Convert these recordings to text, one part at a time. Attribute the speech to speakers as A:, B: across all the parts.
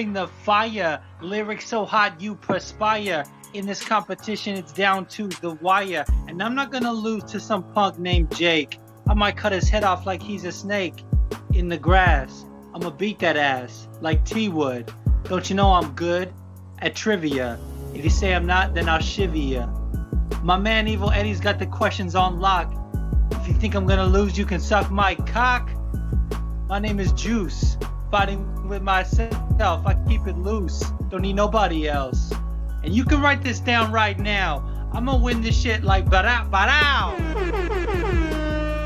A: Bring the fire. Lyrics so hot you perspire. In this competition, it's down to the wire. And I'm not gonna lose to some punk named Jake. I might cut his head off like he's a snake in the grass. I'ma beat that ass like T would. Don't you know I'm good at trivia? If you say I'm not, then I'll shivy ya. My man Evil Eddie's got the questions on lock. If you think I'm gonna lose, you can suck my cock. My name is Juice. Fighting with myself, I keep it loose. Don't need nobody else. And you can write this down right now. I'm gonna win this shit like barao barao.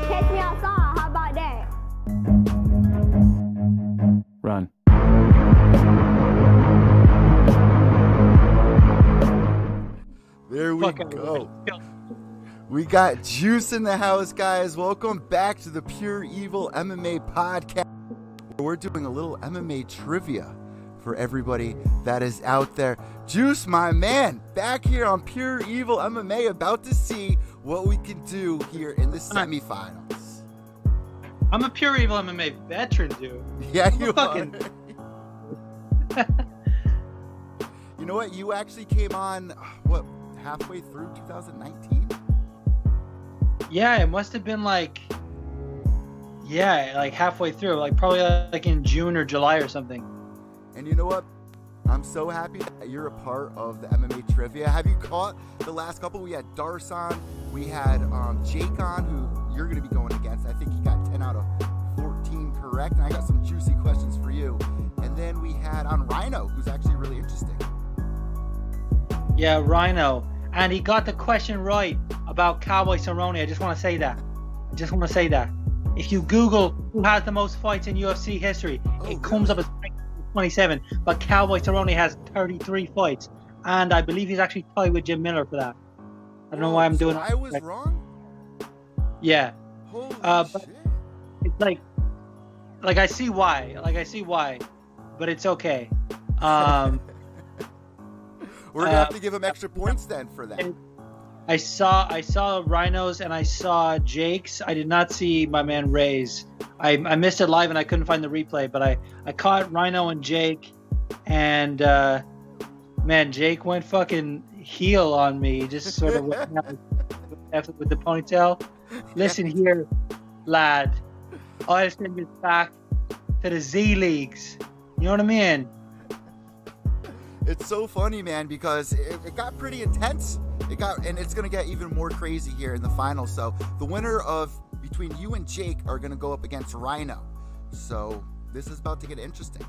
B: Catch me outside. How about that?
C: Run.
D: There we
A: Fucking
D: go. We got Juice in the house, guys. Welcome back to the Pure Evil MMA podcast. We're doing a little MMA trivia for everybody that is out there. Juice, my man, back here on Pure Evil MMA, about to see what we can do here in the semifinals.
A: I'm a pure evil MMA veteran, dude.
D: Yeah, you
A: Fucking-
D: are. you know what? You actually came on, what, halfway through 2019?
A: Yeah, it must have been like, yeah, like halfway through, like probably like in June or July or something.
D: And you know what? I'm so happy that you're a part of the MMA trivia. Have you caught the last couple? We had Dars on, we had um, Jake on, who you're going to be going against. I think he got 10 out of 14 correct. And I got some juicy questions for you. And then we had on Rhino, who's actually really interesting.
A: Yeah, Rhino. And he got the question right about Cowboy Cerrone. I just want to say that. I just want to say that. If you Google who has the most fights in UFC history,
D: Oh,
A: it comes up as 27. But Cowboy Cerrone has 33 fights. And I believe he's actually tied with Jim Miller for that. I don't know why I'm
D: So
A: doing
D: I was
A: like-
D: wrong?
A: Yeah. Uh. It's like, like I see why. Like I see why. But it's okay. Um,
D: We're going to
A: uh,
D: have to give him extra points then for that.
A: and- I saw I saw Rhinos and I saw Jake's. I did not see my man Ray's. I, I missed it live and I couldn't find the replay, but I, I caught Rhino and Jake, and uh, man, Jake went fucking heel on me. He Just sort of went out with the ponytail. Listen here, lad. I'll send you back to the Z leagues. You know what I mean?
D: It's so funny, man, because it, it got pretty intense. It got, and it's gonna get even more crazy here in the final. So the winner of between you and Jake are gonna go up against Rhino. So this is about to get interesting.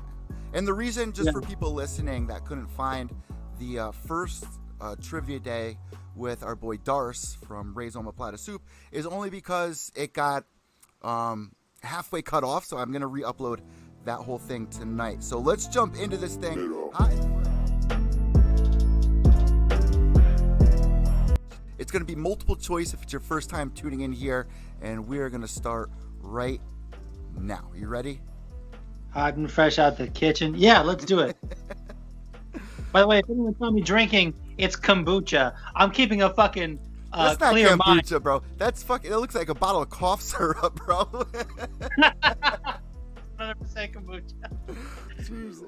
D: And the reason, just
A: Yeah.
D: for people listening that couldn't find the uh, first uh, trivia day with our boy Dars from Ray's Omoplata Soup, is only because it got um, halfway cut off. So I'm gonna re-upload that whole thing tonight. So let's jump into this thing. Hi. It's going to be multiple choice if it's your first time tuning in here, and we are going to start right now. You ready?
A: Hot and fresh out the kitchen. Yeah, let's do it. By the way, if anyone saw me drinking, it's kombucha. I'm keeping a fucking uh,
D: That's not
A: clear mind.
D: kombucha, bro. That's fucking. It looks like a bottle of cough syrup, bro.
A: 100% kombucha.
D: Jesus.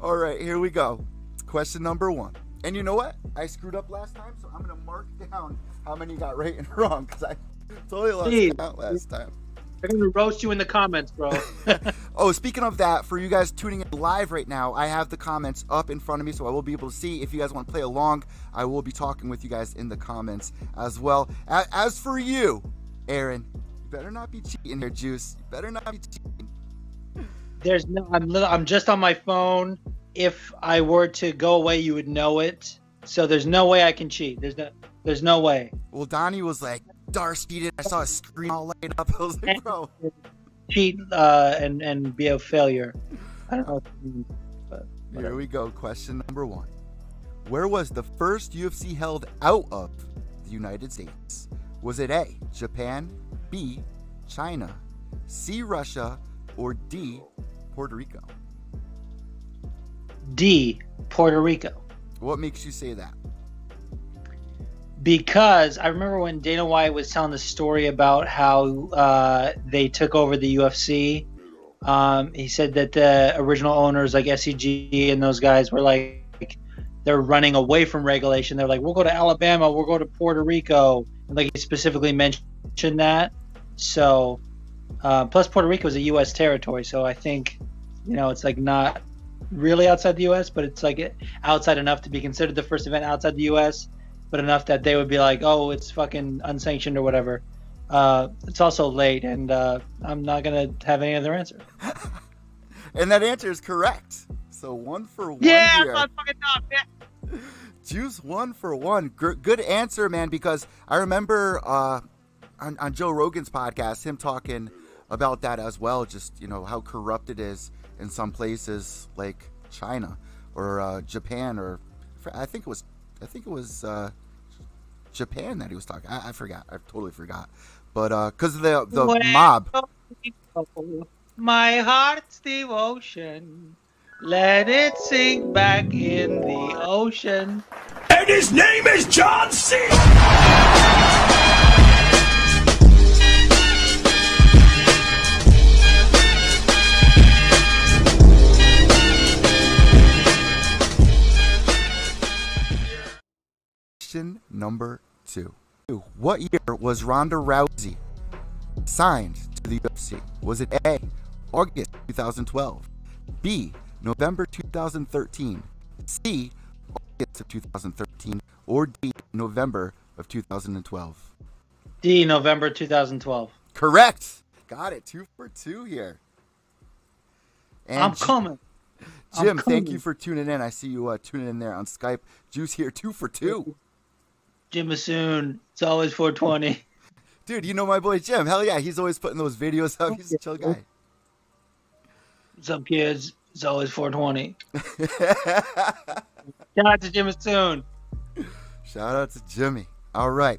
D: All right, here we go. Question number one. And you know what? I screwed up last time, so I'm gonna mark down how many got right and wrong because I totally lost
A: Please.
D: count last time.
A: They're gonna roast you in the comments, bro.
D: Oh, speaking of that, for you guys tuning in live right now, I have the comments up in front of me, so I will be able to see. If you guys want to play along, I will be talking with you guys in the comments as well. As for you, Aaron, you've better not be cheating here, Juice. You better not be cheating.
A: There's no. I'm. I'm just on my phone. If I were to go away, you would know it. So there's no way I can cheat. There's no. There's no way.
D: Well, Donnie was like, Darce cheated. I saw a screen all light up. I was like, bro.
A: Cheat uh, and and be a failure. I don't know. Means, but
D: Here we go. Question number one. Where was the first UFC held out of the United States? Was it A, Japan, B, China, C, Russia, or D, Puerto Rico?
A: D. Puerto Rico.
D: What makes you say that?
A: because I remember when Dana White was telling the story about how uh, they took over the UFC. Um, he said that the original owners, like SEG and those guys, were like they're running away from regulation. They're like, we'll go to Alabama, we'll go to Puerto Rico, and like he specifically mentioned that. So, uh, plus Puerto Rico is a U.S. territory, so I think you know it's like not really outside the U.S., but it's like outside enough to be considered the first event outside the U.S but enough that they would be like, "Oh, it's fucking unsanctioned or whatever." Uh, it's also late, and uh, I'm not gonna have any other answer.
D: And that answer is correct. So one for one
A: Yeah,
D: here.
A: I'm fucking dumb. Yeah.
D: Juice one for one. Gr- good answer, man. Because I remember uh, on, on Joe Rogan's podcast, him talking about that as well. Just you know how corrupt it is in some places like China or uh, Japan, or I think it was I think it was uh, Japan that he was talking. I, I forgot. I totally forgot. But because of the the
A: Well,
D: mob,
A: My heart's devotion. Let it sink back in the ocean.
E: And his name is John C.
D: Question number two. What year was Ronda Rousey signed to the UFC? Was it A, August 2012, B, November 2013, C, August of 2013, or D, November of 2012?
A: D. November 2012.
D: Correct. Got it. Two for two here. And
A: I'm coming. I'm
D: Jim, thank you for tuning in. I see you uh, tuning in there on Skype. Juice here, two for two.
A: Jim Assoon. It's always 420.
D: Dude, you know my boy Jim. Hell yeah, he's always putting those videos up. He's a chill guy.
A: What's up, kids? It's always 420. Shout out to Jim Assoon.
D: Shout out to Jimmy. All right.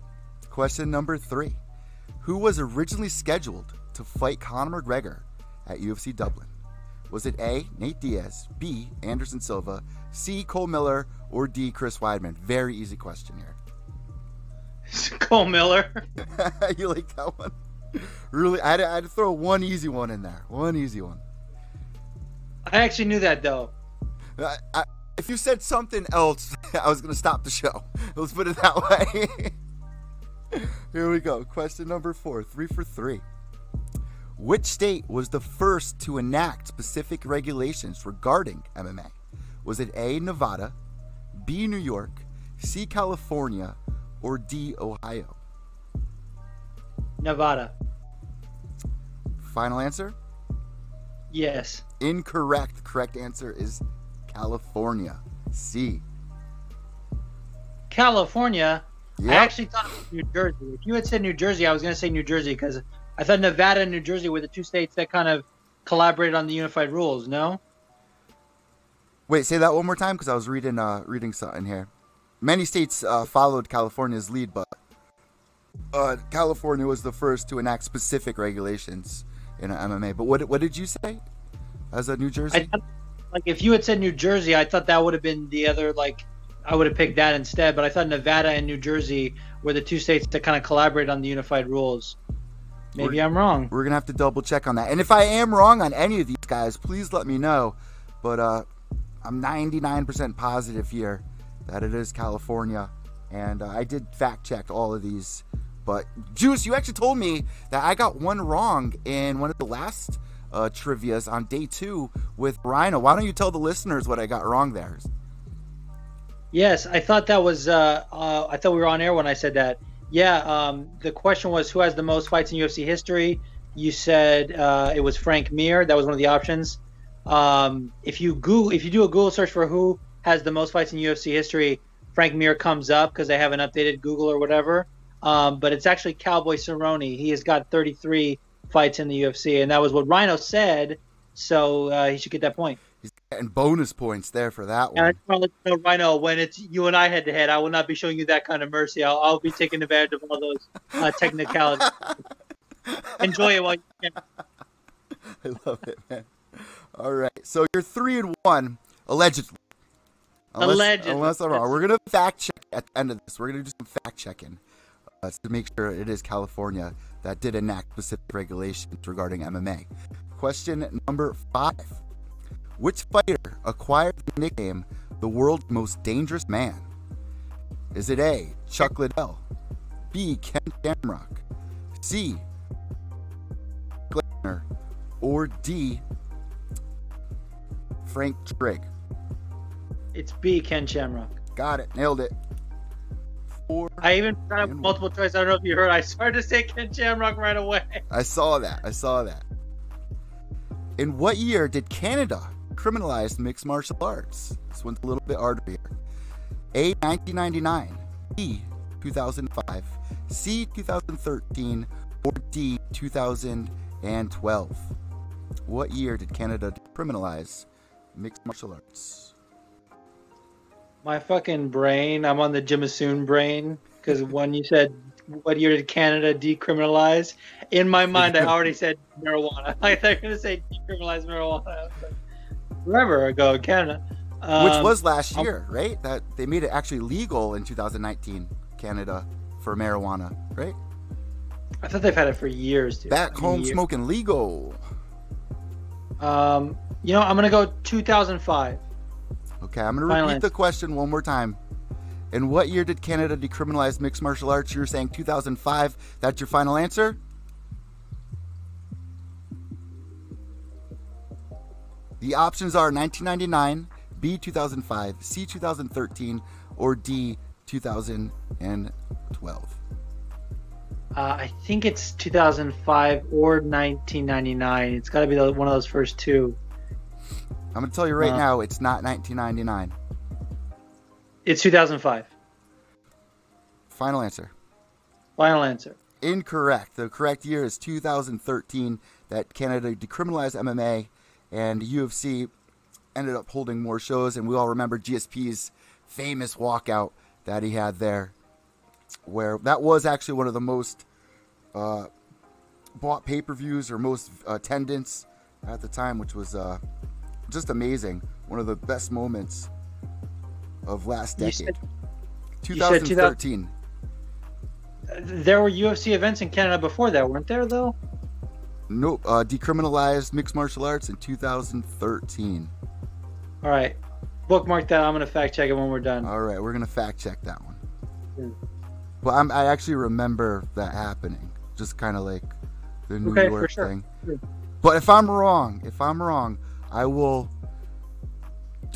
D: Question number three. Who was originally scheduled to fight Conor McGregor at UFC Dublin? Was it A, Nate Diaz, B, Anderson Silva, C, Cole Miller, or D, Chris Weidman? Very easy question here.
A: Cole Miller.
D: you like that one? Really? I had, to, I had to throw one easy one in there. One easy one.
A: I actually knew that though.
D: I, I, if you said something else, I was going to stop the show. Let's put it that way. Here we go. Question number four, three for three. Which state was the first to enact specific regulations regarding MMA? Was it A, Nevada, B, New York, C, California, or D, Ohio?
A: Nevada.
D: Final answer?
A: Yes.
D: Incorrect. Correct answer is California. C.
A: California.
D: Yep.
A: I actually thought it was New Jersey. If you had said New Jersey, I was going to say New Jersey because I thought Nevada and New Jersey were the two states that kind of collaborated on the unified rules. No.
D: Wait, say that one more time because I was reading uh, reading something here. Many states uh, followed California's lead, but uh, California was the first to enact specific regulations in MMA. But what what did you say? As a New Jersey?
A: thought, like if you had said New Jersey, I thought that would have been the other like I would have picked that instead. But I thought Nevada and New Jersey were the two states that kind of collaborated on the unified rules. Maybe
D: We're-
A: I'm wrong.
D: We're gonna have to double check on that. And if I am wrong on any of these guys, please let me know. But uh, I'm 99% positive here that it is California, and uh, I did fact check all of these. But Juice, you actually told me that I got one wrong in one of the last uh, trivia's on day two with Rhino. Why don't you tell the listeners what I got wrong there?
A: Yes, I thought that was. Uh, uh, I thought we were on air when I said that. Yeah, um, the question was who has the most fights in UFC history. You said uh, it was Frank Mir. That was one of the options. Um, if you Google, if you do a Google search for who has the most fights in UFC history, Frank Mir comes up because they haven't updated Google or whatever. Um, but it's actually Cowboy Cerrone. He has got 33 fights in the UFC, and that was what Rhino said. So uh, he should get that point.
D: He's getting bonus points there for that
A: And I
D: one.
A: just know, Rhino, when it's you and I head to head, I will not be showing you that kind of mercy. I'll, I'll be taking advantage of all those uh, technicalities. Enjoy it while you can.
D: I love it, man. All right, so you're three and one allegedly. Unless,
A: Allegedly.
D: Unless I'm wrong, we're gonna fact check at the end of this. We're gonna do some fact checking uh, to make sure it is California that did enact specific regulations regarding MMA. Question number five: Which fighter acquired the nickname "the world's most dangerous man"? Is it A. Chuck Liddell, B. Ken Shamrock, C. Glenner, or D. Frank Trigg?
A: It's B, Ken Shamrock.
D: Got it. Nailed it. Four.
A: I even got up
D: And
A: multiple choice. I don't know if you heard. I started to say Ken Shamrock right away.
D: I saw that. I saw that. In what year did Canada criminalize mixed martial arts? This one's a little bit harder here. A. 1999. B. 2005. C. 2013. Or D. 2012. What year did Canada criminalize mixed martial arts?
A: My fucking brain. I'm on the Jimasoon brain because when you said what year did Canada decriminalize, in my mind I already said marijuana. You were gonna say decriminalize marijuana. Like, Forever ago, Canada.
D: Which
A: Um,
D: was last year, right? That they made it actually legal in 2019, Canada, for marijuana, right?
A: I thought they've had it for years, dude.
D: Back home
A: Years.
D: smoking legal.
A: Um, you know, I'm gonna go 2005.
D: Okay, I'm gonna repeat
A: answer.
D: the question one more time. In what year did Canada decriminalize mixed martial arts? You're saying 2005. That's your final answer? The options are 1999, B 2005, C 2013, or D 2012.
A: Uh, I think it's 2005 or 1999. It's got to be the, one of those first two.
D: I'm gonna tell you right
A: Uh.
D: now, it's not 1999.
A: It's 2005.
D: Final answer.
A: Final answer.
D: Incorrect. The correct year is 2013 that Canada decriminalized MMA and UFC ended up holding more shows. And we all remember GSP's famous walkout that he had there, where that was actually one of the most uh, bought pay per views or most attendance at the time, which was uh, just amazing. One of the best moments of last decade.
A: said- you said
D: 2013.
A: There were UFC events in Canada before that, weren't there? Though.
D: Nope. Uh, decriminalized mixed martial arts in 2013.
A: All right. Bookmark that. I'm gonna fact check it when we're done.
D: All right, we're gonna fact check that one.
A: Yeah.
D: But I'm, I actually remember that happening, just kind of like the New
A: Okay, for
D: York
A: sure.
D: thing.
A: Sure.
D: But if I'm wrong, if I'm wrong, I will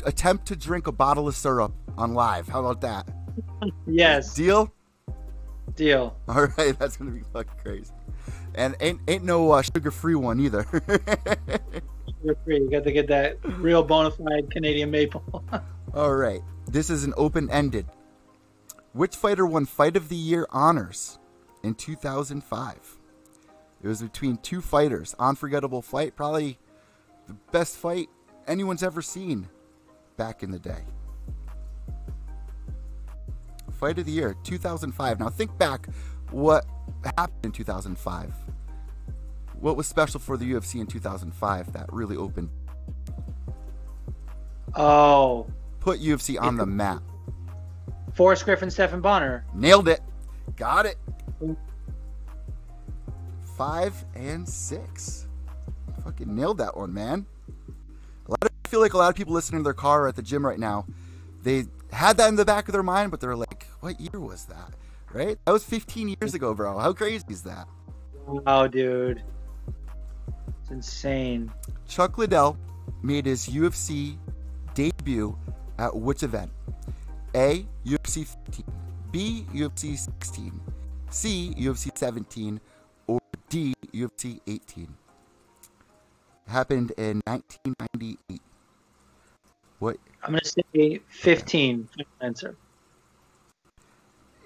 D: attempt to drink a bottle of syrup on live. How about that?
A: Yes.
D: Deal?
A: Deal.
D: All right, that's gonna be fucking crazy. And ain't ain't no uh, sugar-free one either.
A: You're free. You got to get that real bona fide Canadian maple.
D: All right. This is an open ended. Which fighter won Fight of the Year honors in 2005? It was between two fighters. Unforgettable fight. Probably the best fight anyone's ever seen back in the day. Fight of the Year 2005. Now think back what happened in 2005. What was special for the UFC in 2005 that really opened,
A: oh,
D: put UFC on the map?
A: Forrest Griffin, Stephan Bonnar.
D: Nailed it. Got it. Mm. Five and six. Fucking nailed that one, man. A lot of, I feel like a lot of people listening to their car or at the gym right now, they had that in the back of their mind, but they're like, what year was that? Right? That was 15 years ago, bro. How crazy is that?
A: Wow, dude. It's insane.
D: Chuck Liddell made his UFC debut at which event? A. UFC 15. B. UFC 16. C. UFC 17, or D. UFC 18? Happened in 1998. What?
A: I'm gonna say 15. Final Answer.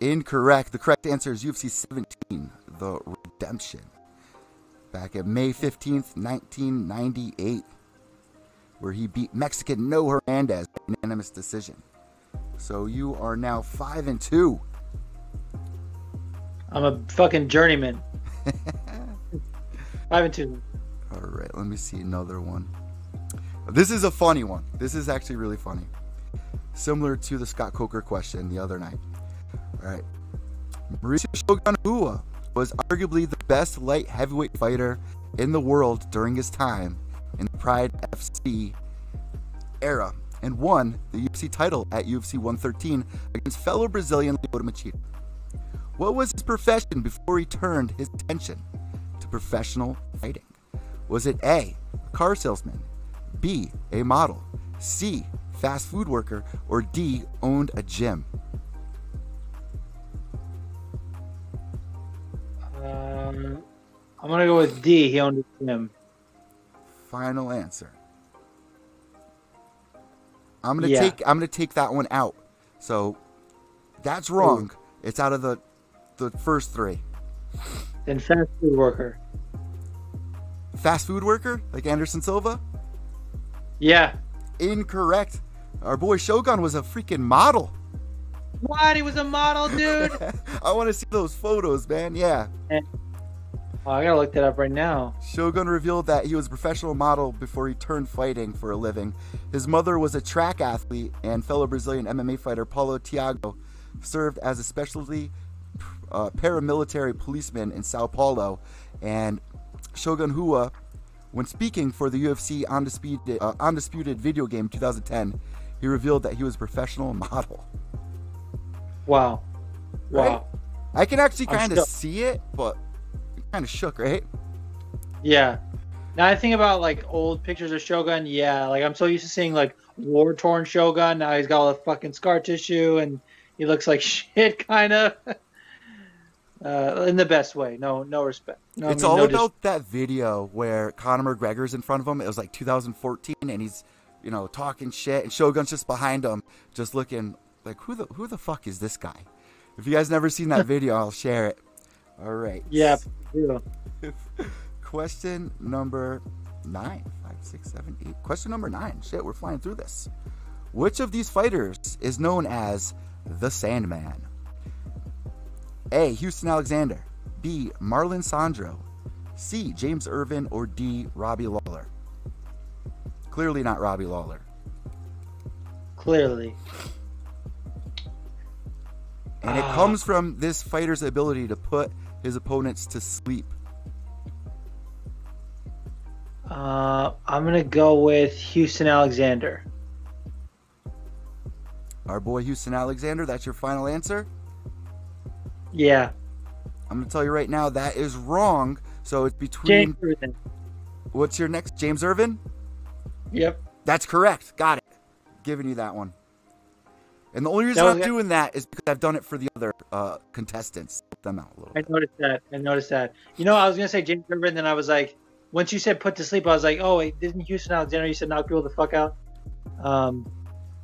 D: Incorrect. The correct answer is UFC 17, The Redemption. Back at May 15th, 1998, where he beat Mexican Noe Hernandez unanimous decision. So you are now 5 and 2.
A: I'm a fucking journeyman. Five and two.
D: All right, let me see another one. This is a funny one. This is actually really funny. Similar to the Scott Coker question the other night. All right. Mauricio Shogun Rua was arguably the best light heavyweight fighter in the world during his time in the Pride FC era and won the UFC title at UFC 113 against fellow Brazilian Lyoto Machida. What was his profession before he turned his attention to professional fighting? Was it A, car salesman, B, a model, C, fast food worker, or D, owned a gym?
A: Um, I'm gonna go with D. He owned a gym.
D: Final answer. I'm gonna
A: Yeah.
D: take I'm gonna take that one out. So that's wrong. It's out of the the first three.
A: Then fast food worker.
D: Fast food worker, like Anderson Silva?
A: Yeah.
D: Incorrect. Our boy Shogun was a freaking model.
A: What? He was a model, dude.
D: I want to see those photos, man. Yeah.
A: oh, I gotta look that up right now.
D: Shogun revealed that he was a professional model before he turned fighting for a living. His mother was a track athlete, and fellow Brazilian MMA fighter Paulo Thiago served as a specialty uh, paramilitary policeman in Sao Paulo. And Shogun Rua, when speaking for the UFC Undisputed, uh, Undisputed video game 2010, he revealed that he was a professional model.
A: Wow. Wow.
D: Right? I can actually kind of see it, but kind of shook, right?
A: Yeah. Now I think about like old pictures of Shogun. Yeah, like I'm so used to seeing like war torn Shogun. Now he's got all the fucking scar tissue and he looks like shit, kind of. uh, in the best way. No, no respect. No, I
D: it's
A: mean,
D: all
A: no
D: about that video where Conor McGregor's in front of him. It was like 2014, and he's, you know, talking shit, and Shogun's just behind him, just looking like who the who the fuck is this guy? If you guys never seen that video, I'll share it. All right.
A: Yeah. yeah.
D: Question number nine. Five, six, seven, eight. Question number nine. Shit, we're flying through this. Which of these fighters is known as the Sandman? A. Houston Alexander. B. Marlon Sandro. C. James Irvin. Or D. Robbie Lawler. Clearly not Robbie Lawler.
A: Clearly.
D: And it
A: Ah.
D: comes from this fighter's ability to put his opponents to sleep.
A: Uh, I'm gonna go with Houston Alexander.
D: Our boy Houston Alexander, that's your final answer?
A: Yeah.
D: I'm going to tell you right now that is wrong. So it's between
A: James Irvin.
D: What's your next? James Irvin?
A: Yep.
D: That's correct. Got it. Giving you that one. And the only reason
A: That
D: I'm
A: it.
D: doing that is because I've done it for the other uh, contestants. Help them out a little
A: I
D: bit.
A: noticed that. I noticed that. You know, I was gonna say James Irvin, then I was like, once you said put to sleep, I was like, oh wait, didn't Houston Alexander you said knock people the fuck out? Um,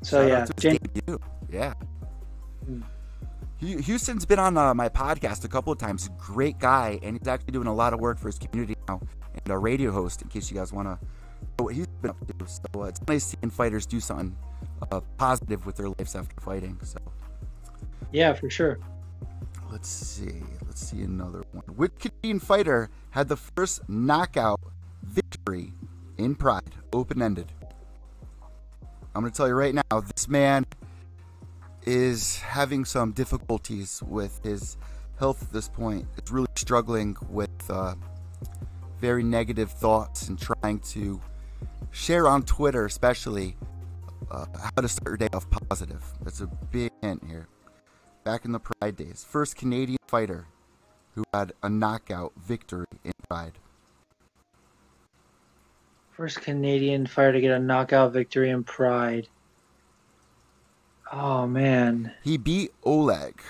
A: so
D: Shout
A: yeah,
D: out to
A: James.
D: debut. Yeah. Houston's been on uh, my podcast a couple of times. Great guy, and he's actually doing a lot of work for his community now, and a radio host. In case you guys want to know what he's been up to, so uh, it's nice seeing fighters do something uh, positive with their lives after fighting. So
A: Yeah, for sure.
D: let's see, let's see another one. Which Canadian fighter had the first knockout victory in Pride, open ended? I'm going to tell you right now, this man is having some difficulties with his health at this point. Is really struggling with uh, very negative thoughts and trying to share on Twitter, especially, uh, how to start your day off positive. That's a big hint here. Back in the Pride days, first Canadian fighter who had a knockout victory in Pride.
A: First Canadian fighter to get a knockout victory in Pride. Oh man.
D: He beat Oleg.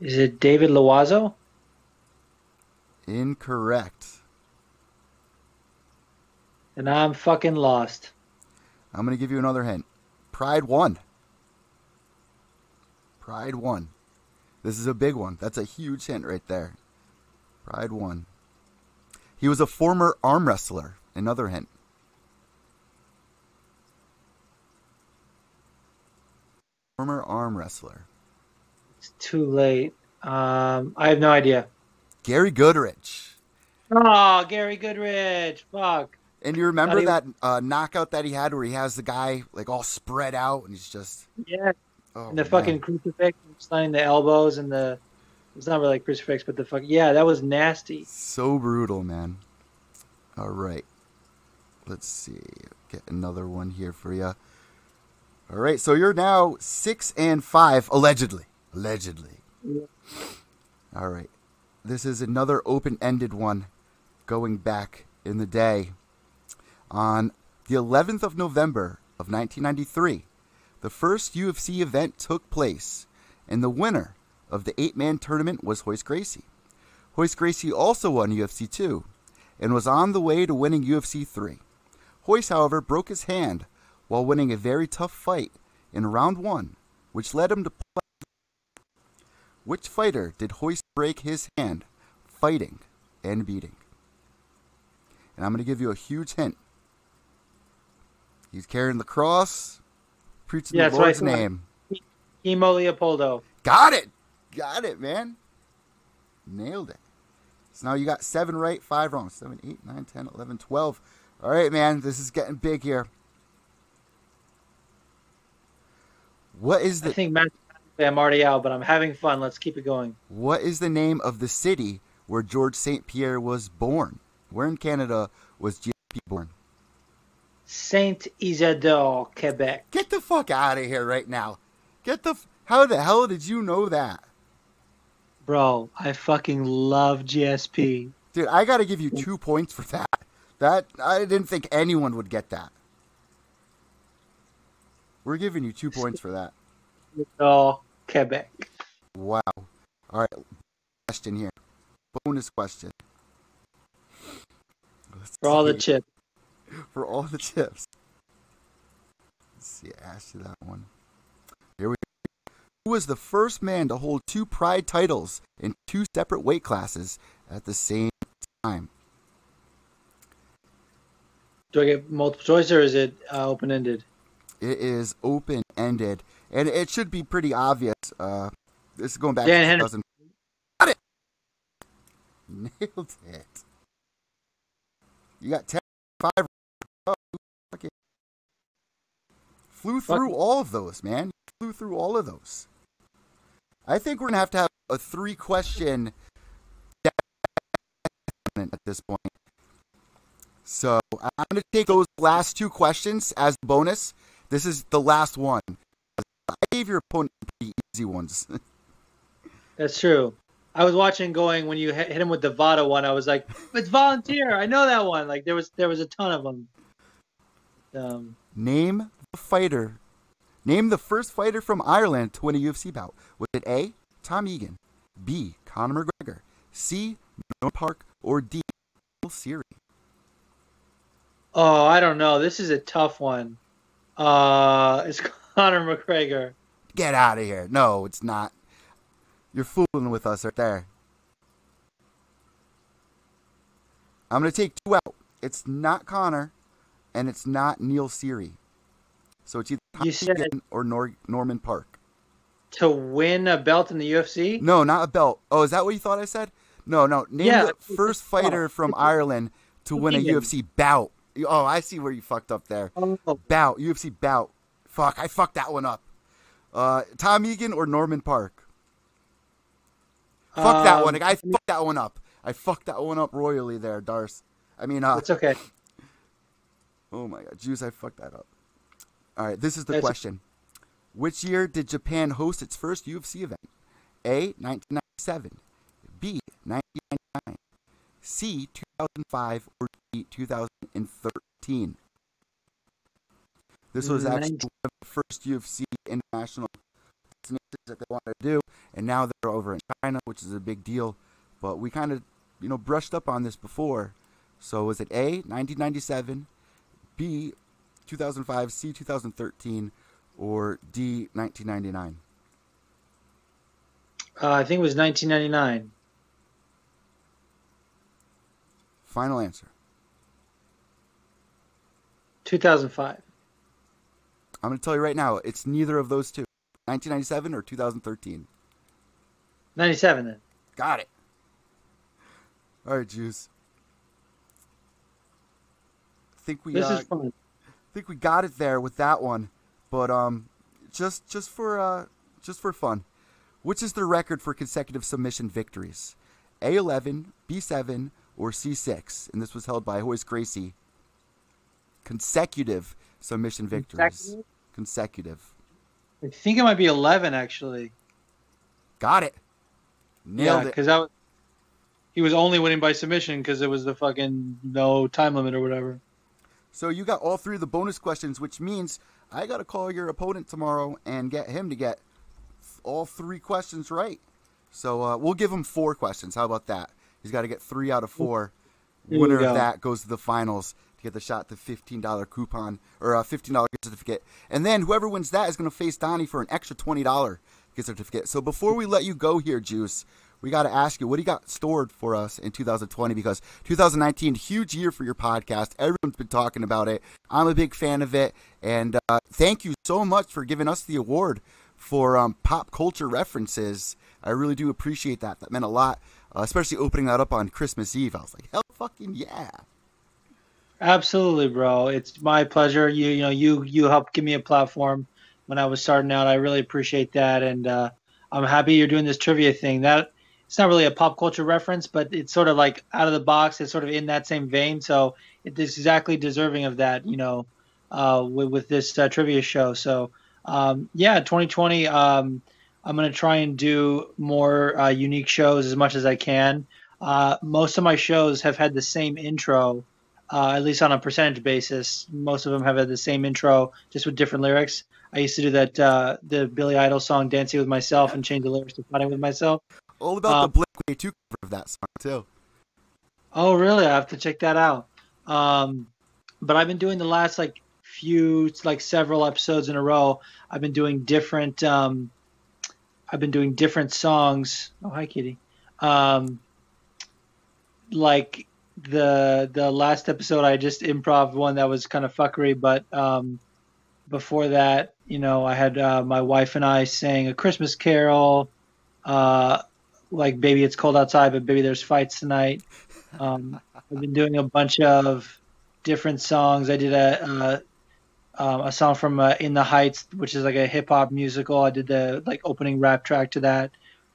A: Is it David Loiseau?
D: Incorrect.
A: And I'm fucking lost.
D: I'm going to give you another hint. Pride won. Pride won. This is a big one. That's a huge hint right there. Pride won. He was a former arm wrestler. Another hint. Former arm wrestler.
A: It's too late. Um, I have no idea.
D: Gary Goodridge.
A: Oh, Gary Goodridge. Fuck.
D: And you remember
A: Not
D: that uh, knockout that he had where he has the guy like all spread out and he's just
A: Yeah.
D: oh,
A: And the
D: man.
A: fucking crucifix, sliding the elbows and the. It's not really a crucifix, but the fuck. Yeah, that was nasty.
D: So brutal, man. All right. Let's see. Get another one here for you. All right. So you're now six and five, allegedly. Allegedly. All right. This is another open ended one going back in the day. On the 11th of November of 1993, the first UFC event took place, and the winner of the eight man tournament was Royce Gracie. Royce Gracie also won UFC 2 and was on the way to winning UFC 3. Royce, however, broke his hand while winning a very tough fight in round 1, which led him to play. Which fighter did Royce break his hand fighting and beating? And I'm going to give you a huge hint. He's carrying the cross, preaching
A: Yeah,
D: the
A: that's what I
D: Lord's
A: thought.
D: name.
A: Kimo Leopoldo.
D: Got it. Got it, man. Nailed it. So now you got seven right, five wrong. Seven, eight, nine, 10, 11, 12. All right, man. This is getting big here. What is
A: I
D: the
A: think Matt, I'm already out, but I'm having fun. Let's keep it going.
D: what is the name of the city where George St. Pierre was born? Where in Canada was GSP born?
A: Saint Isidore, Quebec.
D: Get the fuck out of here right now. Get the f- How the hell did you know that?
A: Bro, I fucking love GSP.
D: Dude, I got to give you 2 points for that. That I didn't think anyone would get that. We're giving you 2 points for that.
A: Isidore, Quebec.
D: Wow. All right. Question here. Bonus question. Let's
A: For all the chips.
D: For all the chips. Let's see. I asked you that one. Here we go. Who was the first man to hold two Pride titles in two separate weight classes at the same time?
A: Do I get multiple choice or is it uh, open ended?
D: It is open ended, and it should be pretty obvious. Uh, this is going back
A: Dan
D: to
A: Henry.
D: 2000. Got it. Nailed it. You got 10, 5. Oh, okay. Flew through all of those, man. Flew through all of those. I think we're gonna have to have a three question at this point. So I'm gonna take those last two questions as the bonus. This is the last one. I gave your opponent pretty easy ones.
A: That's true. I was watching going when you hit him with the Vada one. I was like, it's volunteer. I know that one. Like there was there was a ton of them. Um,
D: Name the fighter. Name the first fighter from Ireland to win a UFC bout. Was it A. Tom Egan, B. Conor McGregor, C. Noah Park, or D. Seery?
A: oh, I don't know. This is a tough one. Uh, it's Conor McGregor.
D: Get out of here. No, it's not. You're fooling with us right there. I'm going to take two out. It's not Connor, and it's not Neil Seery. So it's either
A: You said-
D: or Nor- Norman Parke.
A: To win a belt in the UFC?
D: No, not a belt. Oh, is that what you thought I said? No, no. Name
A: Yeah,
D: the first fighter from Ireland to win a UFC bout. Oh, I see where you fucked up there.
A: Oh,
D: Bout, UFC bout. Fuck, I fucked that one up. Uh, Tom Egan or Norman Parke? Fuck that
A: um,
D: one. I fucked that one up. I fucked that one up royally there, Darce. I mean, uh,
A: It's okay.
D: oh my god, Juice, I fucked that up. All right, this is the
A: That's-
D: question. Which year did Japan host its first UFC event? A. 1997. B. 1999. C. 2005 or D. 2013. This was actually
A: Nineteen-
D: one of the first UFC international destinations that they wanted to do, and now they're over in China, which is a big deal. But we kind of, you know, brushed up on this before. So was it A, 1997, B, 2005, C, 2013, or D, 1999?
A: Uh, I think it was 1999.
D: Final answer.
A: 2005.
D: I'm going to tell you right now, it's neither of those two. 1997 or 2013.
A: 97 then.
D: Got it. All right, Juice. Think we
A: This
D: uh,
A: is fun.
D: think we got it there with that one, but um, just just for uh, just for fun, which is the record for consecutive submission victories? A11, B7, or C6? And this was held by Royce Gracie. Consecutive submission victories.
A: Consecutive?
D: Consecutive.
A: I think it might be 11 actually.
D: Got it. Nailed
A: yeah,
D: it.
A: because that was, he was only winning by submission because it was the fucking no time limit or whatever.
D: So you got all three of the bonus questions, which means I got to call your opponent tomorrow and get him to get all three questions right. So uh, we'll give him four questions. How about that? He's got to get three out of four.
A: There
D: Winner of that goes to the finals to get the shot to fifteen dollar coupon or a fifteen dollar gift certificate. And then whoever wins that is going to face Donnie for an extra twenty dollar gift certificate. So before we let you go here, Juice, we got to ask you what do you got stored for us in 2020 because 2019 huge year for your podcast. Everyone's been talking about it. I'm a big fan of it, and uh, thank you so much for giving us the award for um, pop culture references. I really do appreciate that. That meant a lot, uh, especially opening that up on Christmas Eve. I was like, hell, fucking yeah.
A: Absolutely, bro. It's my pleasure. You you know you you helped give me a platform when I was starting out. I really appreciate that, and uh, I'm happy you're doing this trivia thing. That it's not really a pop culture reference, but it's sort of like out of the box. It's sort of in that same vein, so it's exactly deserving of that. You know, uh, with, with this uh, trivia show. So um, yeah, 2020. Um, I'm gonna try and do more uh, unique shows as much as I can. Uh, most of my shows have had the same intro uh, at least on a percentage basis. Most of them have had the same intro, just with different lyrics. I used to do that uh, the Billy Idol song "Dancing with Myself" and change the lyrics to "Fighting with Myself."
D: All about
A: Um,
D: the Blink 182 cover of that song too.
A: Oh, really? I have to check that out. Um, but I've been doing the last like few, like several episodes in a row. I've been doing different. Um, I've been doing different songs. Oh, hi, Kitty. Um, like the the last episode, I just improv one that was kind of fuckery, but um, before that, you know, I had uh, my wife and I sang a Christmas Carol. Uh, like baby it's cold outside but baby there's fights tonight um, i've been doing a bunch of different songs i did a uh, um, a song from uh, in the heights which is like a hip-hop musical i did the like opening rap track to that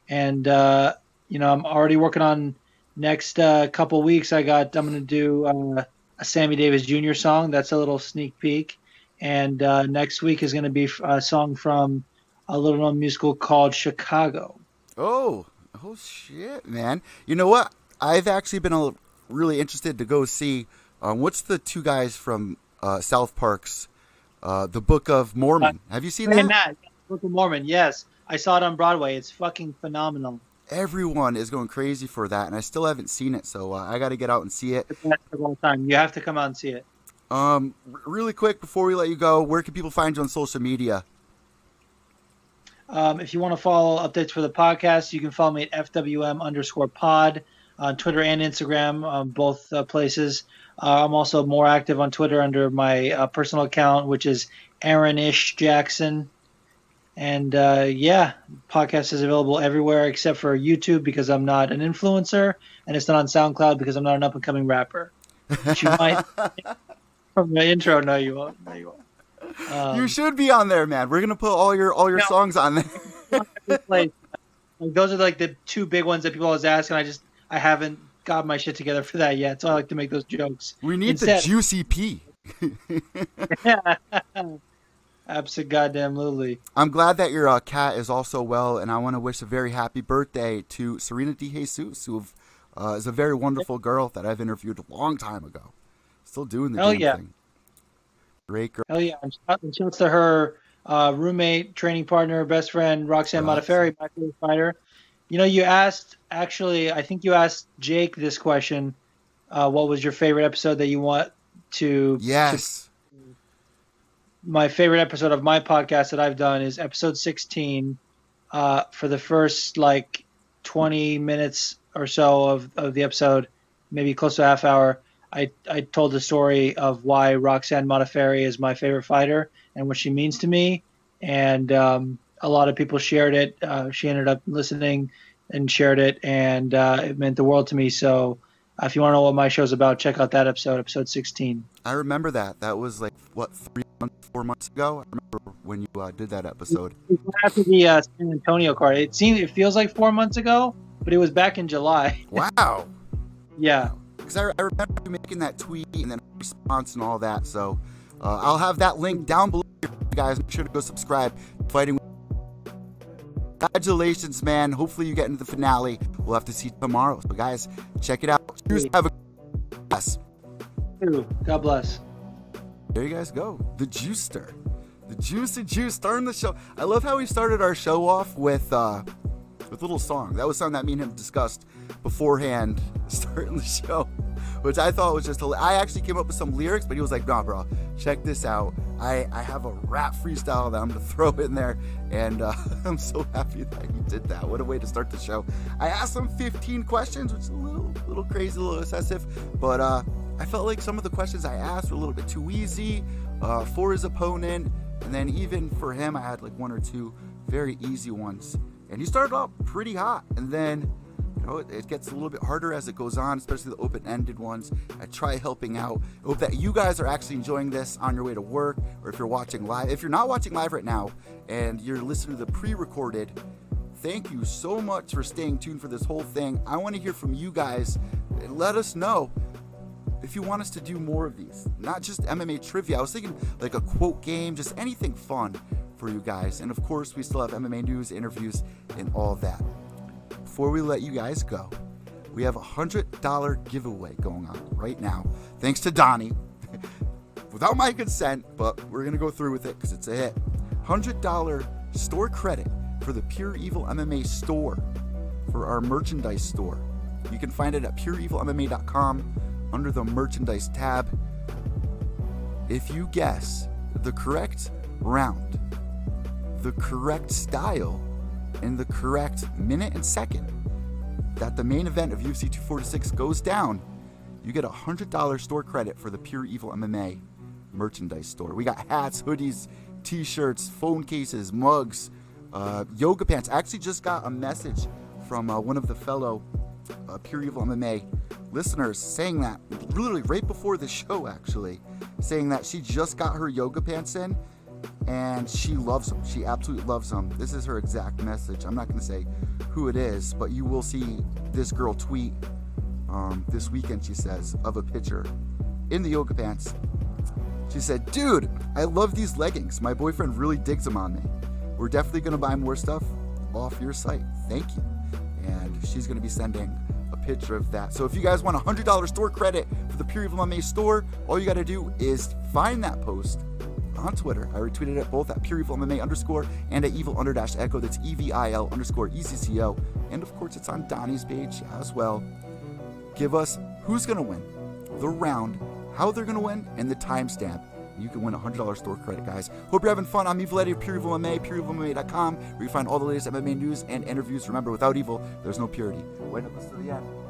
A: and uh, you know i'm already working on next uh, couple weeks i got i'm to do uh, a sammy davis jr song that's a little sneak peek and uh, next week is to be a song from a little known musical called chicago
D: Oh, oh shit, man! You know what? I've actually been a, really interested to go see. Um, what's the two guys from uh, South Park's uh, The Book of Mormon? Have you seen that?
A: that Book of Mormon, yes, I saw it on Broadway. It's fucking phenomenal.
D: Everyone is going crazy for that, and I still haven't seen it, so uh, I got to get out and see it.
A: The best of all time. You have to come out and see it.
D: Um, really quick before we let you go, where can people find you on social media?
A: Um, if you want to follow updates for the podcast, you can follow me at FWM underscore pod on Twitter and Instagram, um, both uh, places. Uh, I'm also more active on Twitter under my uh, personal account, which is Aaron-ish Jackson. And uh, yeah, podcast is available everywhere except for YouTube because I'm not an influencer, and it's not on SoundCloud because I'm not an up and coming rapper. You might from the intro. No, you won't. No, you won't. Um,
D: you should be on there, man. We're gonna put all your all your
A: No.
D: songs on there.
A: like those are like the two big ones that people always ask, and I just I haven't got my shit together for that yet. So I like to make those jokes.
D: We need
A: Instead-
D: the juicy P.
A: Absolutely. Goddamn, Lily.
D: I'm glad that your uh, cat is also well, and I want to wish a very happy birthday to Serena De Jesus, who uh, is a very wonderful girl that I've interviewed a long time ago. Still doing the
A: Hell yeah.
D: thing. Great girl.
A: Hell yeah! And shout- and shouts to her uh, roommate, training partner, best friend, Roxanne
D: Rox.
A: Modafferi, my favorite fighter. You know, you asked actually, I think you asked Jake this question. Uh, what was your favorite episode that you want to?
D: Yes.
A: my favorite episode of my podcast that I've done is episode 16. Uh, for the first like 20 minutes or so of, of the episode, maybe close to a half hour, I, I told the story of why Roxanne Modafferi is my favorite fighter and what she means to me. And um, a lot of people shared it. Uh, she ended up listening and shared it, and uh, it meant the world to me. So uh, if you want to know what my show's about, check out that episode, episode 16.
D: I remember that. That was like what three months, four months ago. I remember when you uh, did that episode.
A: after the uh, San Antonio card. It seems it feels like four months ago, but it was back in July.
D: Wow.
A: yeah,
D: Because I, I remember you making that tweet and then response and all that. So uh, I'll have that link down below, guys. Make sure to go subscribe. Fighting. Congratulations, man. Hopefully you get into the finale. We'll have to see tomorrow. So, guys, check it out. Cheers. Have a.
A: Ooh, God bless.
D: There you guys go. The Juicer. The Juicy Juice starting the show. I love how we started our show off with uh with a little song. That was something that me and him discussed beforehand starting the show. Which I thought was just hilarious. I actually came up with some lyrics, but he was like, nah, bro, check this out. I, I have a rap freestyle that I'm gonna throw in there. And uh, I'm so happy that you did that. What a way to start the show. I asked him 15 questions, which is a little little crazy, a little excessive, but uh I felt like some of the questions I asked were a little bit too easy uh, for his opponent, and then even for him, I had like one or two very easy ones. And he started off pretty hot, and then you know it, it gets a little bit harder as it goes on, especially the open-ended ones. I try helping out. I hope that you guys are actually enjoying this on your way to work, or if you're watching live. If you're not watching live right now and you're listening to the pre-recorded, thank you so much for staying tuned for this whole thing. I want to hear from you guys. Let us know if you want us to do more of these, not just MMA trivia. I was thinking like a quote game, just anything fun for you guys. And of course, we still have MMA news, interviews, and all that. Before we let you guys go, we have a $100 giveaway going on right now, thanks to Donnie. Without my consent, but we're going to go through with it because it's a hit. $100 store credit for the Pure Evil MMA store, for our merchandise store. You can find it at pureevilmma.com under the merchandise tab. If you guess the correct round, the correct style, and the correct minute and second that the main event of UFC 246 goes down, you get a $100 store credit for the Pure Evil MMA merchandise store. We got hats, hoodies, t shirts, phone cases, mugs, uh, yoga pants. I actually just got a message from uh, one of the fellow uh, Pure Evil MMA listeners saying that literally right before the show, actually, saying that she just got her yoga pants in and she loves them. She absolutely loves them. This is her exact message. I'm not going to say who it is, but you will see this girl tweet um, this weekend, she says, of a picture in the yoga pants. She said, Dude, I love these leggings. My boyfriend really digs them on me. We're definitely going to buy more stuff off your site. Thank you. And she's going to be sending a picture of that. So if you guys want a $100 store credit for the Pure Evil MMA store, all you got to do is find that post on Twitter. I retweeted it both at Pure Evil MMA underscore and at Evil under dash Ecco. That's E V I L underscore E C C O. And of course, it's on Donnie's page as well. Give us who's going to win, the round, how they're going to win, and the timestamp. You can win a $100 store credit, guys. Hope you're having fun. I'm Evil Eddie of Pure Evil MMA, pureevilmma.com, where you find all the latest MMA news and interviews. Remember, without evil, there's no purity. Wait, to the end.